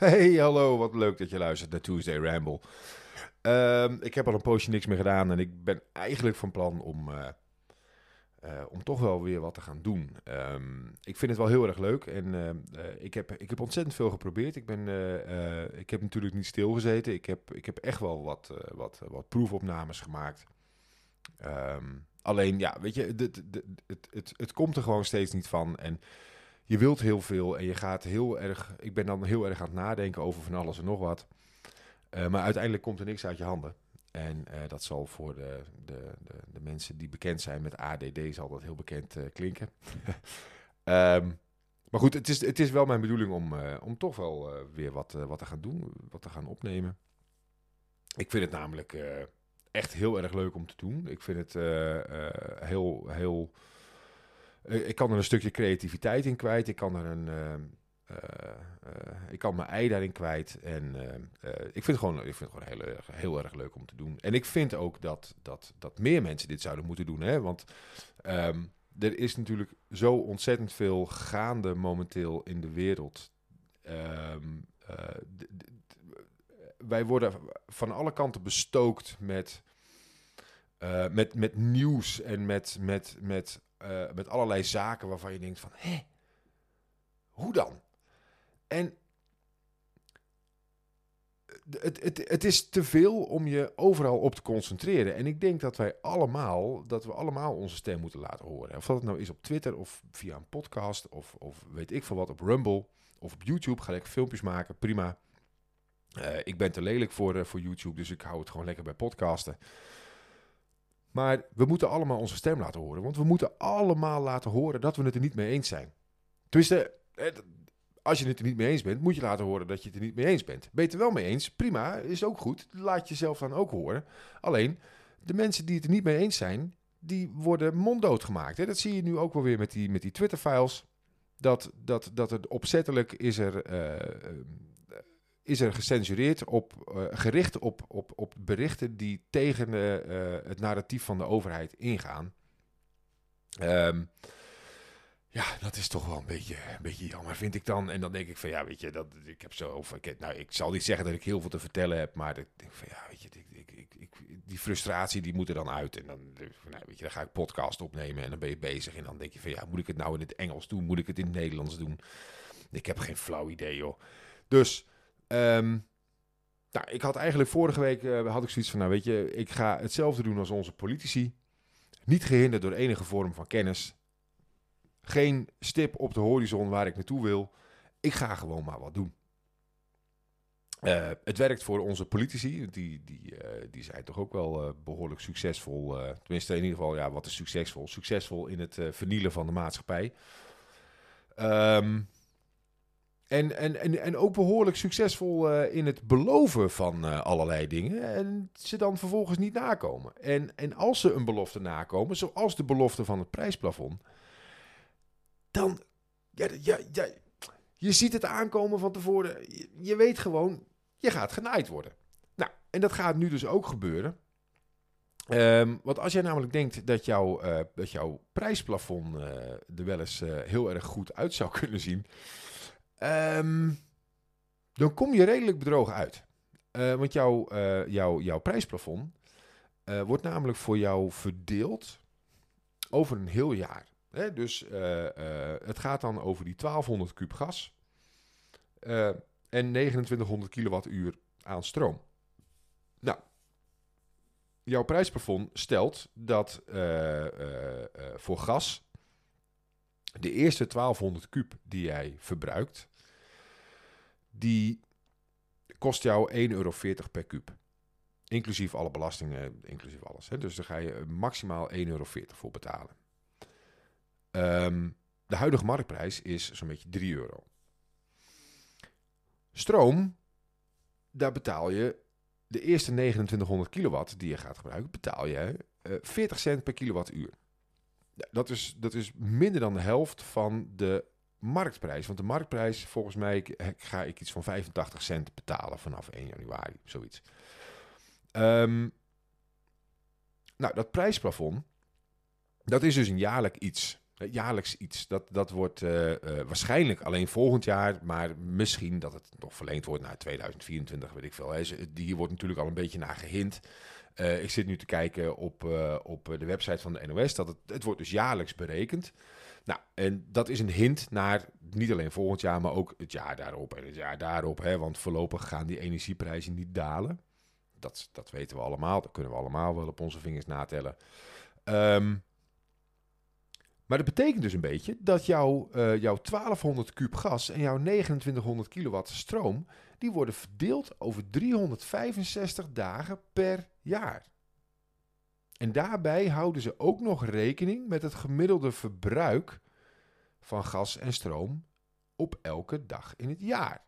Hey, hallo, wat leuk dat je luistert naar Tuesday Ramble. Ehm, ik heb al een poosje niks meer gedaan en ik ben eigenlijk van plan om, eh, eh, om toch wel weer wat te gaan doen. Ehm, ik vind het wel heel erg leuk en eh, ik, heb, ik heb ontzettend veel geprobeerd. Ik, ben, ik heb natuurlijk niet stilgezeten. Ik heb, ik heb echt wel wat, wat, wat proefopnames gemaakt. Ehm, alleen, ja, weet je, de- het, het, het komt er gewoon steeds niet van. En je wilt heel veel en je gaat heel erg... Ik ben dan heel erg aan het nadenken over van alles en nog wat. Eh, maar uiteindelijk komt er niks uit je handen. En eh, dat zal voor de, de, de, de mensen die bekend zijn met ADD... zal dat heel bekend eh, klinken. Ehm, maar goed, het is, het is wel mijn bedoeling om, om toch wel weer wat, wat te gaan doen. Wat te gaan opnemen. Ik vind het namelijk echt heel erg leuk om te doen. Ik vind het heel... heel ik kan er een stukje creativiteit in kwijt. Ik kan er een... eh, eh, eh, ik kan mijn ei daarin kwijt. En eh, eh, ik vind het gewoon, ik vind het gewoon heel, erg, heel erg leuk om te doen. En ik vind ook dat, dat, dat meer mensen dit zouden moeten doen. Hè? Want ehm, er is natuurlijk zo ontzettend veel gaande momenteel in de wereld. Ehm, eh, wij worden van alle kanten bestookt met, eh, met, met nieuws en met, met, met, eh, met allerlei zaken waarvan je denkt van... Hé, hoe dan? En het, het, het is te veel om je overal op te concentreren. En ik denk dat wij allemaal, dat we allemaal onze stem moeten laten horen. Of dat het nou is op Twitter of via een podcast of, of weet ik veel wat op Rumble of op YouTube. Ga lekker filmpjes maken, prima. Eh, ik ben te lelijk voor, eh, voor YouTube, dus ik hou het gewoon lekker bij podcasten. Maar we moeten allemaal onze stem laten horen. Want we moeten allemaal laten horen dat we het er niet mee eens zijn. Tenminste, eh, als je het er niet mee eens bent, moet je laten horen dat je het er niet mee eens bent. Het er wel mee eens? Prima, is ook goed. Laat jezelf dan ook horen. Alleen, de mensen die het er niet mee eens zijn, die worden monddood gemaakt. Dat zie je nu ook wel weer met die, met die Twitter-files. Dat, dat, dat het opzettelijk is er, eh, is er gecensureerd op, eh, gericht op, op, op berichten die tegen eh, eh, het narratief van de overheid ingaan. Ehm, ja, dat is toch wel een beetje, een beetje jammer, vind ik dan. En dan denk ik van, ja, weet je, dat, ik heb zo... Of, nou, ik zal niet zeggen dat ik heel veel te vertellen heb, maar ik denk van, ja, weet je, ik, ik, ik, die frustratie die moet er dan uit. En dan, nou, weet je, dan ga ik podcast opnemen en dan ben je bezig. En dan denk je van, ja, moet ik het nou in het Engels doen? Moet ik het in het Nederlands doen? Ik heb geen flauw idee, joh. Dus, ehm, nou, ik had eigenlijk vorige week, eh, had ik zoiets van, nou, weet je, ik ga hetzelfde doen als onze politici. Niet gehinderd door enige vorm van kennis. Geen stip op de horizon waar ik naartoe wil. Ik ga gewoon maar wat doen. Eh, het werkt voor onze politici. Die, die, eh, die zijn toch ook wel eh, behoorlijk succesvol. tenminste, in ieder geval, ja, wat is succesvol? Succesvol in het vernielen van de maatschappij. Ehm, en, en, en, en ook behoorlijk succesvol eh, in het beloven van eh, allerlei dingen. En ze dan vervolgens niet nakomen. En, en als ze een belofte nakomen, zoals de belofte van het prijsplafond. Dan, ja, ja, ja, je ziet het aankomen van tevoren. Je, weet gewoon, je gaat genaaid worden. Nou, en dat gaat nu dus ook gebeuren. Ehm, want als jij namelijk denkt dat, jouw eh, dat jouw prijsplafond er wel eens heel erg goed uit zou kunnen zien, ehm, dan kom je redelijk bedrogen uit. Eh, want jouw, eh, jouw, jouw prijsplafond eh, wordt namelijk voor jou verdeeld over een heel jaar. Hè? Dus het gaat dan over die 1200 kub gas en 2900 kilowattuur aan stroom. Nou, jouw prijsplafond stelt dat voor gas de eerste 1200 kub die jij verbruikt, die kost jou 1,40 euro per kub. Inclusief alle belastingen, inclusief alles. Hè? Dus daar ga je maximaal 1,40 euro voor betalen. Ehm, de huidige marktprijs is zo'n beetje 3 euro. Stroom, daar betaal je de eerste 2900 kilowatt die je gaat gebruiken, betaal je eh 40 cent per kilowattuur. Dat is, dat is minder dan de helft van de marktprijs. Want de marktprijs, volgens mij, ga ik iets van 85 cent betalen vanaf 1 januari, zoiets. Ehm, nou, dat prijsplafond, dat is dus een jaarlijk iets. Eh, Jaarlijks iets. Dat, dat wordt eh, eh, waarschijnlijk alleen volgend jaar, maar misschien dat het nog verleend wordt naar 2024, weet ik veel. Hier wordt natuurlijk al een beetje naar gehind. Eh, ik zit nu te kijken op, op de website van de NOS, dat het, het wordt dus jaarlijks berekend. Nou, en dat is een hint naar niet alleen volgend jaar, maar ook het jaar daarop en het jaar daarop. Hè, want voorlopig gaan die energieprijzen niet dalen. Dat, dat weten we allemaal, dat kunnen we allemaal wel op onze vingers natellen. Ehm, maar dat betekent dus een beetje dat jouw, eh, jouw 1200 kub gas en jouw 2900 kilowatt stroom, die worden verdeeld over 365 dagen per jaar. En daarbij houden ze ook nog rekening met het gemiddelde verbruik van gas en stroom op elke dag in het jaar.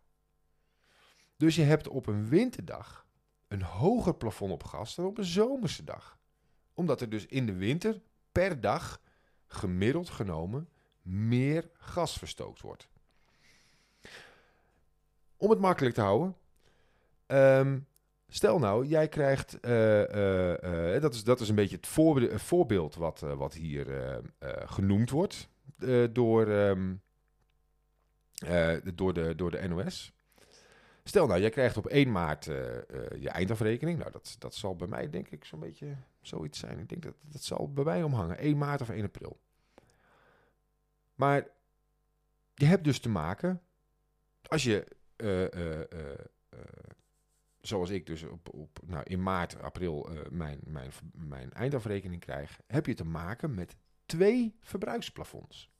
Dus je hebt op een winterdag een hoger plafond op gas dan op een zomerse dag. Omdat er dus in de winter per dag gemiddeld genomen meer gas verstookt wordt. Om het makkelijk te houden. ehm, stel nou, jij krijgt. eh, eh, eh, dat, is, dat is een beetje het voorbe- het voorbeeld wat, wat hier genoemd wordt door, ehm, eh, door, de, door de NOS. Stel nou, jij krijgt op 1 maart je eindafrekening. Nou, dat, dat zal bij mij denk ik zo'n beetje zoiets zijn. Ik denk dat dat zal bij mij omhangen. 1 maart of 1 april. Maar je hebt dus te maken, als je, zoals ik dus op, op, nou, in maart, april eh, mijn, mijn, mijn eindafrekening krijg, heb je te maken met twee verbruiksplafonds.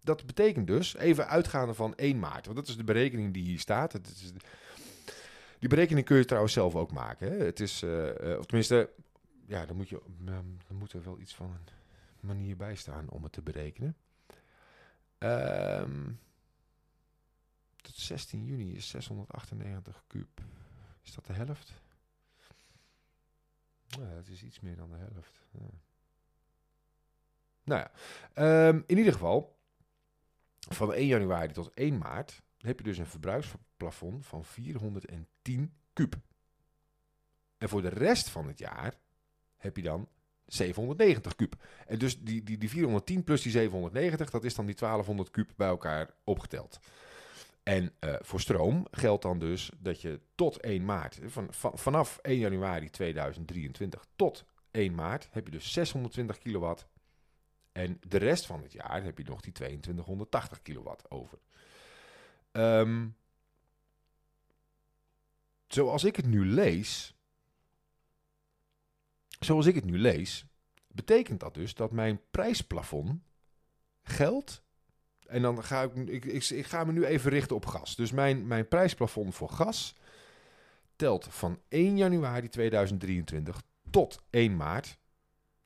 Dat betekent dus, even uitgaande van 1 maart, want dat is de berekening die hier staat. Het is, die berekening kun je trouwens zelf ook maken. Hè? Het is, eh, of tenminste, ja, dan moet, je, ehm, dan moet er wel iets van een manier bij staan om het te berekenen. Ehm, 16 juni is 698 kuub. Is dat de helft? Ja, dat is iets meer dan de helft. Nou ja, ehm, in ieder geval, van 1 januari tot 1 maart heb je dus een verbruiksplafond van 410 kuub. En voor de rest van het jaar heb je dan 790 kuub. En dus die, die, die 410 plus die 790, dat is dan die 1200 kuub bij elkaar opgeteld. En eh, voor stroom geldt dan dus dat je tot 1 maart, van, van, vanaf 1 januari 2023 tot 1 maart, heb je dus 620 kilowatt. En de rest van het jaar heb je nog die 2280 kilowatt over. Ehm, zoals ik het nu lees, zoals ik het nu lees, betekent dat dus dat mijn prijsplafond geldt. En dan ga ik, ik, ik, ga me nu even richten op gas. Dus mijn, mijn prijsplafond voor gas telt van 1 januari 2023 tot 1 maart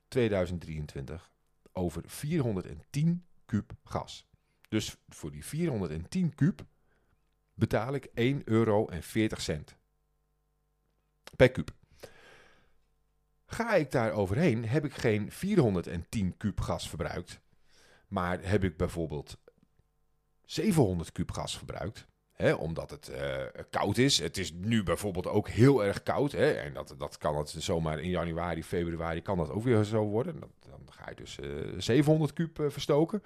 2023 over 410 kuub gas. Dus voor die 410 kuub betaal ik 1,40 euro per kuub. Ga ik daar overheen, heb ik geen 410 kuub gas verbruikt, maar heb ik bijvoorbeeld 700 kuub gas verbruikt, hè, omdat het eh, koud is. Het is nu bijvoorbeeld ook heel erg koud, hè, en dat, dat kan het zomaar in januari, februari kan dat ook weer zo worden. Dan, dan ga je dus eh 700 kuub eh, verstoken.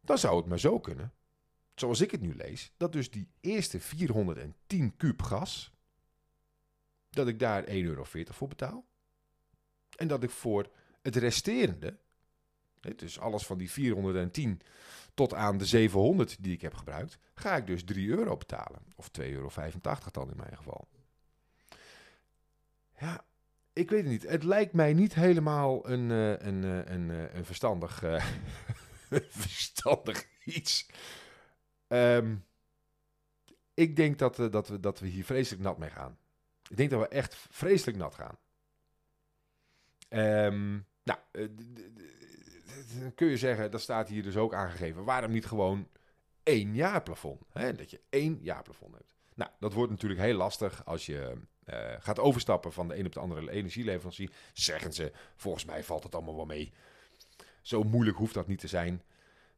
Dan zou het maar zo kunnen, zoals ik het nu lees, dat dus die eerste 410 kuub gas, dat ik daar 1,40 euro voor betaal. En dat ik voor het resterende, dus alles van die 410 tot aan de 700 die ik heb gebruikt, ga ik dus 3 euro betalen. Of 2,85 euro dan in mijn geval. Ja, ik weet het niet. Het lijkt mij niet helemaal een, eh, een, eh, een, eh, een verstandig, verstandig iets. Ehm, ik denk dat, dat, we, dat we hier vreselijk nat mee gaan. Ik denk dat we echt vreselijk nat gaan. Ehm, nou, dan kun je zeggen, dat staat hier dus ook aangegeven. Waarom niet gewoon één jaar plafond? Hè? Dat je één jaar plafond hebt. Nou, dat wordt natuurlijk heel lastig als je eh, gaat overstappen van de een op de andere energieleverancier. Zeggen ze, volgens mij valt het allemaal wel mee. Zo moeilijk hoeft dat niet te zijn.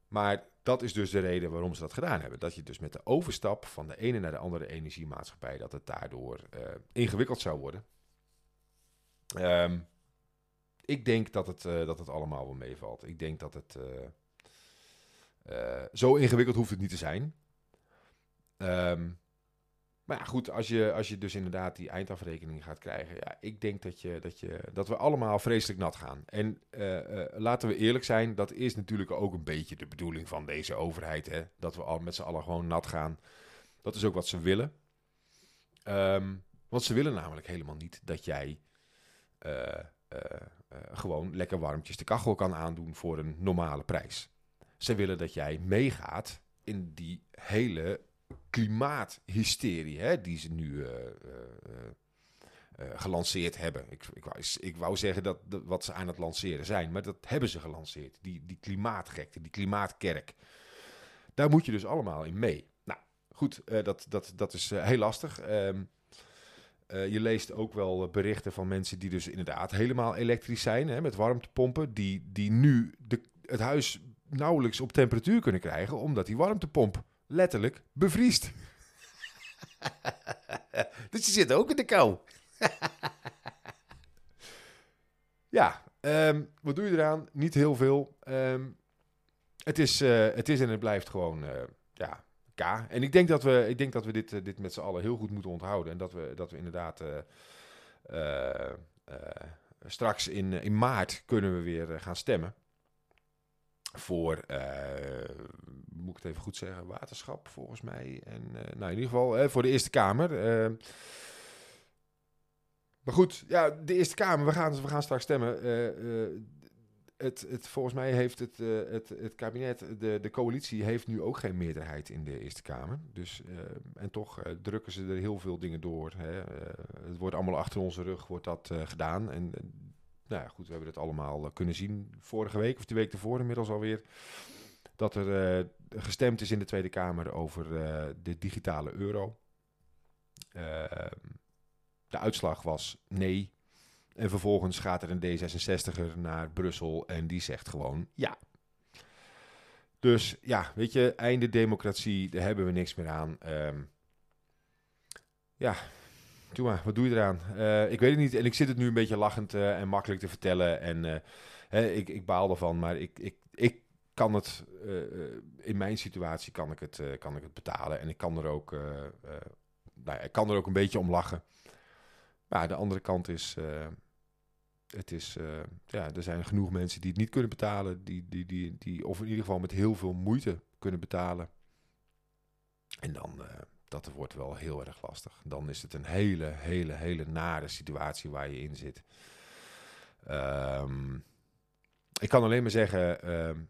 Maar dat is dus de reden waarom ze dat gedaan hebben. Dat je dus met de overstap van de ene naar de andere energiemaatschappij, dat het daardoor eh, ingewikkeld zou worden. Ehm, ik denk dat het, eh, dat het allemaal wel meevalt. Ik denk dat het... eh, eh, zo ingewikkeld hoeft het niet te zijn. Ehm, maar ja, goed, als je, als je dus inderdaad die eindafrekening gaat krijgen... Ja, ik denk dat, je, dat, je, dat we allemaal vreselijk nat gaan. En laten we eerlijk zijn, dat is natuurlijk ook een beetje de bedoeling van deze overheid. Hè? Dat we al met z'n allen gewoon nat gaan. Dat is ook wat ze willen. Ehm, want ze willen namelijk helemaal niet dat jij gewoon lekker warmtjes de kachel kan aandoen voor een normale prijs. Ze willen dat jij meegaat in die hele klimaathysterie hè, die ze nu eh, eh, eh, eh, gelanceerd hebben. Ik, ik, wou, zeggen dat, wat ze aan het lanceren zijn, maar dat hebben ze gelanceerd. Die, die klimaatgekte, die klimaatkerk. Daar moet je dus allemaal in mee. Nou, goed, eh, dat, dat, dat is eh, heel lastig. Ehm, eh, je leest ook wel eh, berichten van mensen die dus inderdaad helemaal elektrisch zijn, hè, met warmtepompen, die, die nu de, het huis nauwelijks op temperatuur kunnen krijgen, omdat die warmtepomp letterlijk bevriest. dus je zit ook in de kou. ja, ehm, wat doe je eraan? Niet heel veel. Ehm, het, is, eh, het is en het blijft gewoon ja, En ik denk dat we, ik denk dat we dit, eh, dit met z'n allen heel goed moeten onthouden. En dat we, dat we inderdaad eh, eh, straks in, in maart kunnen we weer gaan stemmen. Voor, moet ik het even goed zeggen, waterschap volgens mij. En nou, in ieder geval voor de Eerste Kamer. Maar goed, ja, de Eerste Kamer, we gaan, we gaan straks stemmen. Het, het, volgens mij heeft het, eh, het, het kabinet, de, de coalitie, heeft nu ook geen meerderheid in de Eerste Kamer. Dus, eh, en toch eh, drukken ze er heel veel dingen door. Hè. Het wordt allemaal achter onze rug wordt dat, gedaan. En nou ja, goed, we hebben het allemaal kunnen zien vorige week of de week ervoor inmiddels alweer. Dat er gestemd is in de Tweede Kamer over de digitale euro. Ehm, de uitslag was nee. En vervolgens gaat er een D66er naar Brussel en die zegt gewoon ja. Dus ja, weet je, einde democratie, daar hebben we niks meer aan. Ehm, ja, doe maar, wat doe je eraan? Eh, ik weet het niet en ik zit het nu een beetje lachend eh, en makkelijk te vertellen. En eh, hè, ik, ik baal ervan, maar ik, ik, ik kan het, in mijn situatie kan ik het, kan ik het betalen. En ik kan er ook, nou ja, ik kan er ook een beetje om lachen. Maar de andere kant is, het is, eh, ja, er zijn genoeg mensen die het niet kunnen betalen, die, die, die, die, of in ieder geval met heel veel moeite kunnen betalen. En dan, eh, dat wordt wel heel erg lastig. Dan is het een hele, hele, hele nare situatie waar je in zit. Ehm, ik kan alleen maar zeggen, ehm,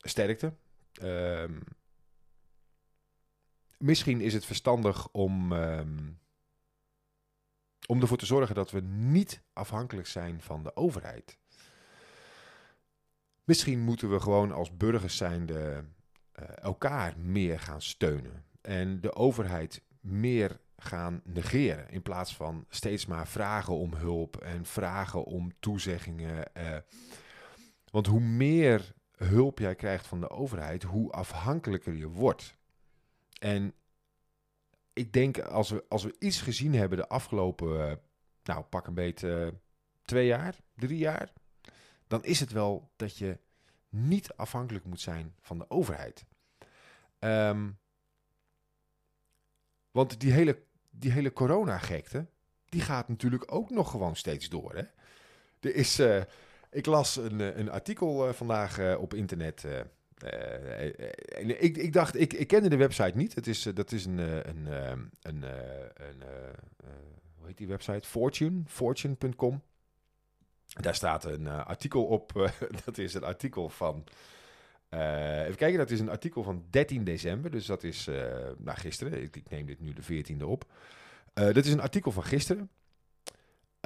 sterkte. Ehm, misschien is het verstandig om, om ervoor te zorgen dat we niet afhankelijk zijn van de overheid. Misschien moeten we gewoon als burgers zijnde eh, elkaar meer gaan steunen. En de overheid meer gaan negeren. In plaats van steeds maar vragen om hulp en vragen om toezeggingen. eh. want hoe meer hulp jij krijgt van de overheid, hoe afhankelijker je wordt. En ik denk als we, als we iets gezien hebben de afgelopen, eh, nou pak een beetje eh, twee jaar, drie jaar, dan is het wel dat je niet afhankelijk moet zijn van de overheid. Ehm, want die hele, die hele coronagekte, die gaat natuurlijk ook nog gewoon steeds door. Hè? Er is, eh, ik las een, een artikel vandaag op internet. Eh, eh, eh, ik, ik dacht, ik, ik kende de website niet. Het is, dat is een, een, eh, een, een hoe heet die website? Fortune, fortune.com. Daar staat een artikel op. dat is een artikel van. even kijken, dat is een artikel van 13 december. Dus dat is nou, gisteren. Ik, ik neem dit nu de 14e op. Dat is een artikel van gisteren.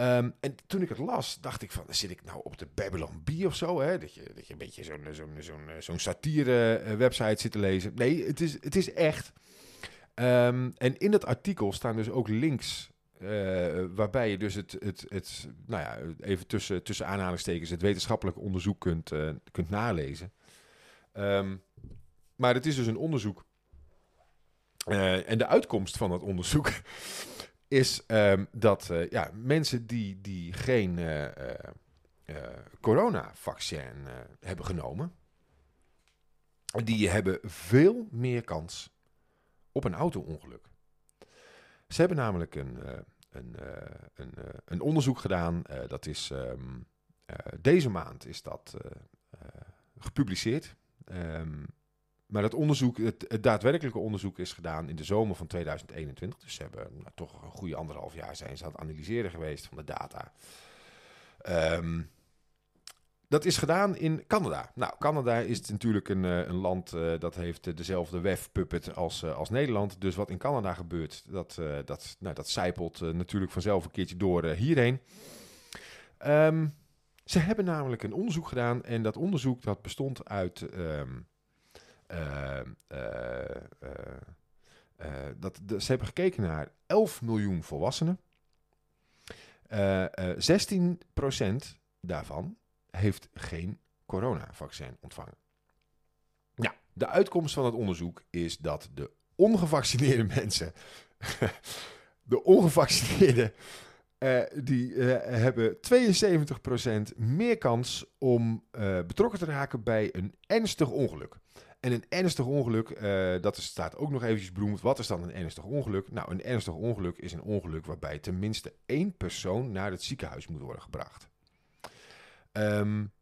Ehm, en toen ik het las, dacht ik van, zit ik nou op de Babylon Bee of zo? Hè? Dat, je, dat je een beetje zo'n zo'n zo'n zo'n satire-website zit te lezen. Nee, het is, het is echt. Ehm, en in dat artikel staan dus ook links eh, waarbij je dus het, het, het nou ja, even tussen, tussen aanhalingstekens, het wetenschappelijk onderzoek kunt, eh, kunt nalezen. Ehm, maar het is dus een onderzoek. Eh, en de uitkomst van dat onderzoek is ehm, dat eh, ja, mensen die, die geen uh, coronavaccin hebben genomen, die hebben veel meer kans op een auto-ongeluk. Ze hebben namelijk een, een, een, een, onderzoek gedaan. dat is ehm, deze maand is dat gepubliceerd. Um, maar het onderzoek, het, daadwerkelijke onderzoek is gedaan in de zomer van 2021. Dus ze hebben nou, toch een goede anderhalf jaar zijn ze aan het analyseren geweest van de data. Um, dat is gedaan in Canada. Nou, Canada is natuurlijk een, eh, een land uh, dat heeft dezelfde WEF-puppet als, als Nederland. Dus wat in Canada gebeurt, dat, dat, nou, dat zijpelt natuurlijk vanzelf een keertje door hierheen. Um, ze hebben namelijk een onderzoek gedaan en dat onderzoek dat bestond uit... Um, uh, dat, ze hebben gekeken naar 11 miljoen volwassenen. 16% daarvan heeft geen coronavaccin ontvangen. Ja, de uitkomst van het onderzoek is dat de ongevaccineerde mensen, de ongevaccineerde, uh, die uh, hebben 72% meer kans om uh, betrokken te raken bij een ernstig ongeluk. En een ernstig ongeluk, uh, dat staat ook nog eventjes beroemd. Wat is dan een ernstig ongeluk? Nou, een ernstig ongeluk is een ongeluk waarbij tenminste één persoon naar het ziekenhuis moet worden gebracht. Um,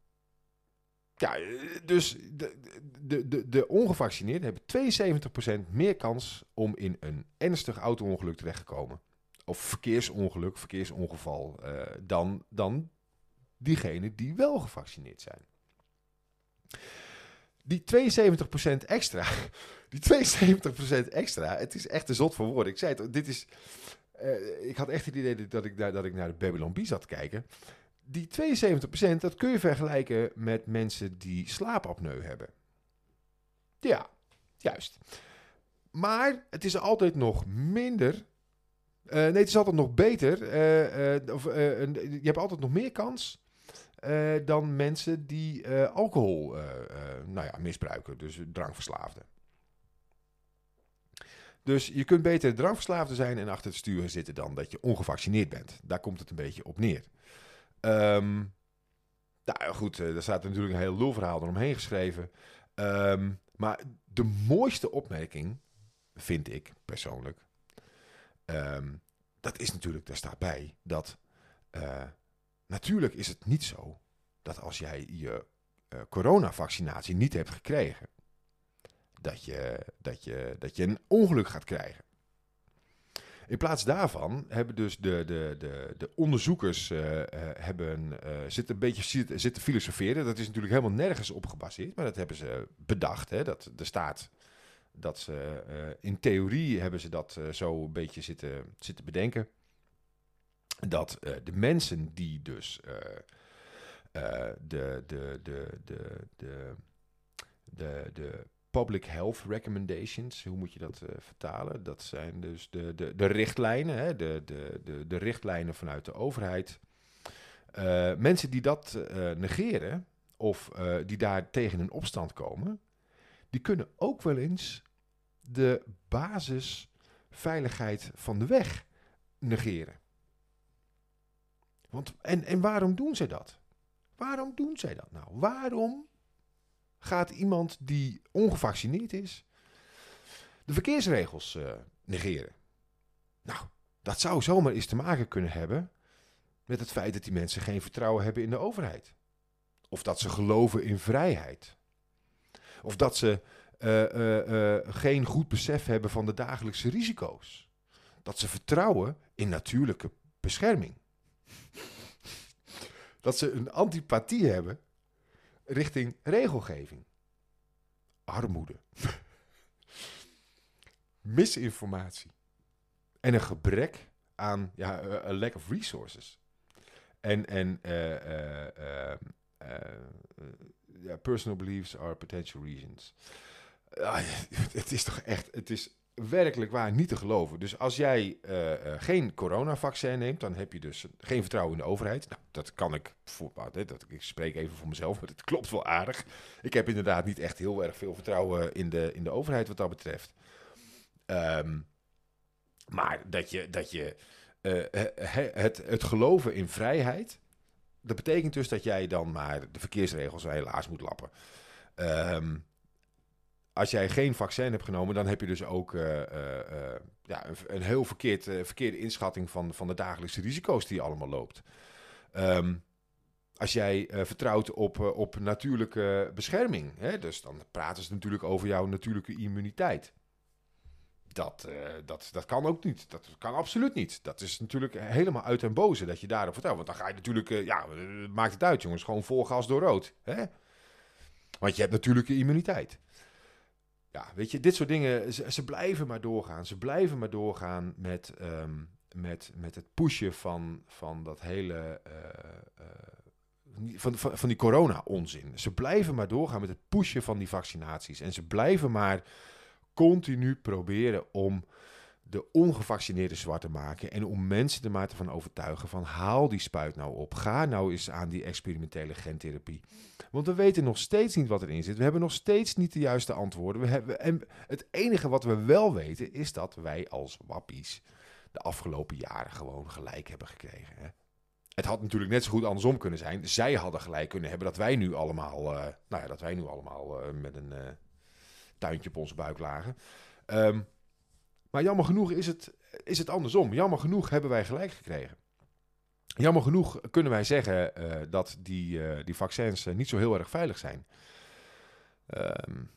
ja, dus de, de, de, de ongevaccineerden hebben 72% meer kans om in een ernstig auto-ongeluk terecht te komen. Of verkeersongeluk, verkeersongeval, uh, dan, dan diegenen die wel gevaccineerd zijn die 72% extra, die 72% extra, het is echt een zot voor woorden. Ik zei het, dit is, uh, ik had echt het idee dat ik, dat ik naar de Babylon Bee zat te kijken. Die 72%, dat kun je vergelijken met mensen die slaapapneu hebben. Ja, juist. Maar het is altijd nog minder. Uh, nee, het is altijd nog beter. Uh, of, je hebt altijd nog meer kans uh, dan mensen die uh, alcohol uh, nou ja, misbruiken, dus drankverslaafden. Dus je kunt beter drankverslaafde zijn en achter het stuur zitten dan dat je ongevaccineerd bent. Daar komt het een beetje op neer. Um, nou goed, er staat natuurlijk een heel lulverhaal eromheen geschreven. Um, maar de mooiste opmerking, vind ik persoonlijk, um, dat is natuurlijk, daar staat bij, dat Natuurlijk is het niet zo dat als jij je uh, coronavaccinatie niet hebt gekregen, dat je, dat, je, dat je een ongeluk gaat krijgen. In plaats daarvan hebben dus de, de, de, de onderzoekers uh, uh, hebben, zitten een beetje zitten, zitten filosoferen. Dat is natuurlijk helemaal nergens op gebaseerd, maar dat hebben ze bedacht. Hè, dat de staat dat ze in theorie hebben ze dat zo een beetje zitten, zitten bedenken dat uh, de mensen die dus uh, uh, de, de, de, de, de, de, de public health recommendations, hoe moet je dat vertalen? Dat zijn dus de, de, de richtlijnen, hè? De, de, de, de richtlijnen vanuit de overheid. mensen die dat negeren of die daar tegen in opstand komen, die kunnen ook wel eens de basisveiligheid van de weg negeren. Want, en, en waarom doen zij dat? Waarom doen zij dat nou? Waarom gaat iemand die ongevaccineerd is de verkeersregels uh, negeren? Nou, dat zou zomaar eens te maken kunnen hebben met het feit dat die mensen geen vertrouwen hebben in de overheid. Of dat ze geloven in vrijheid. Of dat ze uh, uh, geen goed besef hebben van de dagelijkse risico's. Dat ze vertrouwen in natuurlijke bescherming dat ze een antipathie hebben richting regelgeving. Armoede. Misinformatie. En een gebrek aan ja, a lack of resources. En, en uh, personal beliefs are potential reasons. Ah, het is toch echt, het is werkelijk waar niet te geloven. Dus als jij uh, uh, geen coronavaccin neemt, dan heb je dus geen vertrouwen in de overheid. Nou, dat kan ik voor, dat, ik spreek even voor mezelf, maar het klopt wel aardig. Ik heb inderdaad niet echt heel erg veel vertrouwen in de, in de overheid wat dat betreft. Um, Maar dat je, dat je het, het geloven in vrijheid, dat betekent dus dat jij dan maar de verkeersregels helaas moet lappen. Um, als jij geen vaccin hebt genomen, dan heb je dus ook uh, ja, een, een, heel verkeerd, verkeerde inschatting van, van de dagelijkse risico's die je allemaal loopt. Um, als jij vertrouwt op, op natuurlijke bescherming, hè, dus dan praten ze natuurlijk over jouw natuurlijke immuniteit. Dat, dat, dat kan ook niet. Dat kan absoluut niet. Dat is natuurlijk helemaal uit en boze dat je daarop vertelt. Want dan ga je natuurlijk, ja, maakt het uit jongens, gewoon vol gas door rood. Hè? Want je hebt natuurlijke immuniteit ja, weet je, dit soort dingen, ze, blijven maar doorgaan. Ze blijven maar doorgaan met, ehm, met, met het pushen van, van dat hele. Uh, uh, van, van, van die corona-onzin. Ze blijven maar doorgaan met het pushen van die vaccinaties. En ze blijven maar continu proberen om de ongevaccineerde zwart te maken. En om mensen er maar te van overtuigen van haal die spuit nou op. Ga nou eens aan die experimentele gentherapie. Want we weten nog steeds niet wat erin zit. We hebben nog steeds niet de juiste antwoorden. We hebben, en het enige wat we wel weten is dat wij als wappies de afgelopen jaren gewoon gelijk hebben gekregen. Hè? Het had natuurlijk net zo goed andersom kunnen zijn. Zij hadden gelijk kunnen hebben dat wij nu allemaal, uh, nou ja, dat wij nu allemaal uh, met een uh, tuintje op onze buik lagen. Um, maar jammer genoeg is het, is het andersom. Jammer genoeg hebben wij gelijk gekregen. Jammer genoeg kunnen wij zeggen uh, dat die, uh, die vaccins uh, niet zo heel erg veilig zijn. Um,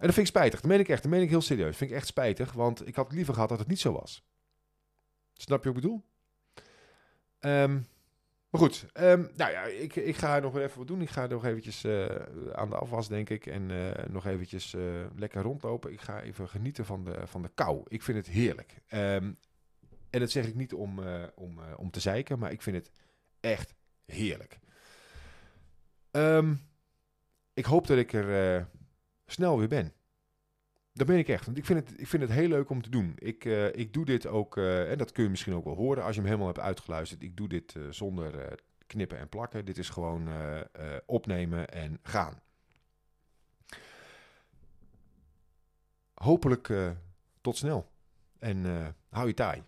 en dat vind ik spijtig. Dat meen ik echt. Dat meen ik heel serieus. Dat vind ik echt spijtig. Want ik had liever gehad dat het niet zo was. Snap je wat ik bedoel? Um, maar goed, um, nou ja, ik, ik ga nog even wat doen. Ik ga nog eventjes uh, aan de afwas, denk ik. En uh, nog eventjes uh, lekker rondlopen. Ik ga even genieten van de, van de kou. Ik vind het heerlijk. Um, en dat zeg ik niet om, om, om te zeiken, maar ik vind het echt heerlijk. Um, ik hoop dat ik er snel weer ben. Dat ben ik echt. Want ik vind het, ik vind het heel leuk om te doen. Ik, uh, ik doe dit ook, uh, en dat kun je misschien ook wel horen als je hem helemaal hebt uitgeluisterd. Ik doe dit uh, zonder knippen en plakken. Dit is gewoon opnemen en gaan. Hopelijk tot snel. En hou je taai.